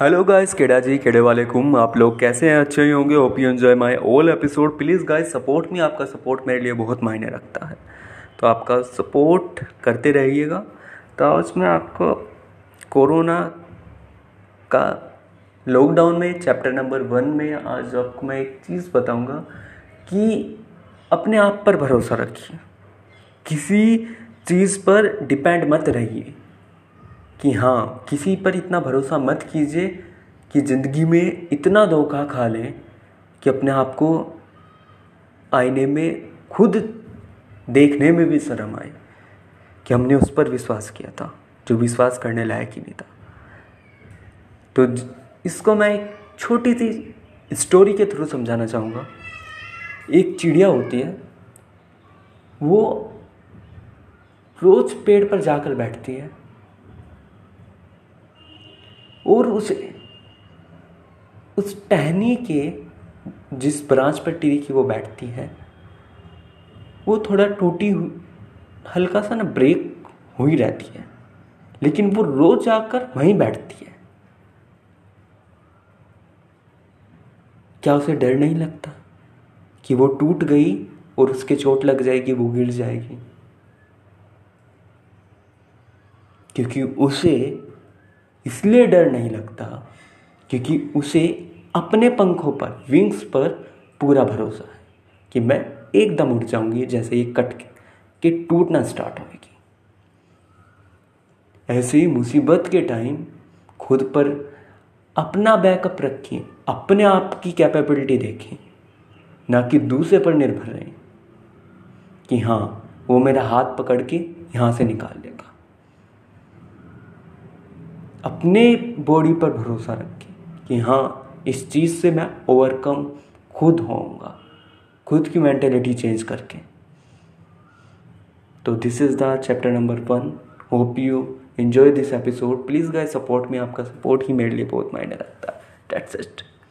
Hello guys केड़ा जी केड़े वाले कुम आप लोग कैसे हैं? अच्छे ही होंगे। Hope you enjoy my all episode please guys support में आपका सपोर्ट मेरे लिए बहुत मायने रखता है। तो आपका सपोर्ट करते रहिएगा। तो आज मैं आपको कोरोना का लॉकडाउन में चैप्टर नंबर वन में आज आपको मैं एक चीज़ बताऊँगा कि अपने आप पर भरोसा रखिए। किसी चीज़ पर डिपेंड मत रहिए। कि हाँ किसी पर इतना भरोसा मत कीजिए कि ज़िंदगी में इतना धोखा खा लें कि अपने आप को आईने में, खुद देखने में भी शर्म आए कि हमने उस पर विश्वास किया था, जो विश्वास करने लायक ही नहीं था। तो इसको मैं एक छोटी सी स्टोरी के थ्रू समझाना चाहूँगा। एक चिड़िया होती है, वो रोज़ पेड़ पर जाकर बैठती है। और उस उस टहनी के जिस ब्रांच पर टिरी की वो बैठती है, वो थोड़ा टूटी हुई हल्का सा ना ब्रेक हुई रहती है, लेकिन वो रोज आकर वहीं बैठती है। क्या उसे डर नहीं लगता कि वो टूट गई और उसके चोट लग जाएगी, वो गिर जाएगी? क्योंकि उसे इसलिए डर नहीं लगता, क्योंकि उसे अपने पंखों पर विंग्स पर पूरा भरोसा है कि मैं एकदम उड़ जाऊँगी, जैसे ये कट के टूटना स्टार्ट होगी ऐसे ही मुसीबत के टाइम खुद पर अपना बैकअप रखिए अपने आप की कैपेबिलिटी देखें, ना कि दूसरे पर निर्भर रहें कि हाँ वो मेरा हाथ पकड़ के यहाँ से निकाल लेगा अपने बॉडी पर भरोसा रखें कि हाँ इस चीज़ से मैं ओवरकम खुद होऊँगा। खुद की मैंटेलिटी चेंज करके। तो this is the chapter number one hope you enjoy this episode please guys support में आपका सपोर्ट ही मेरे लिए बहुत मायने रखता है। That's it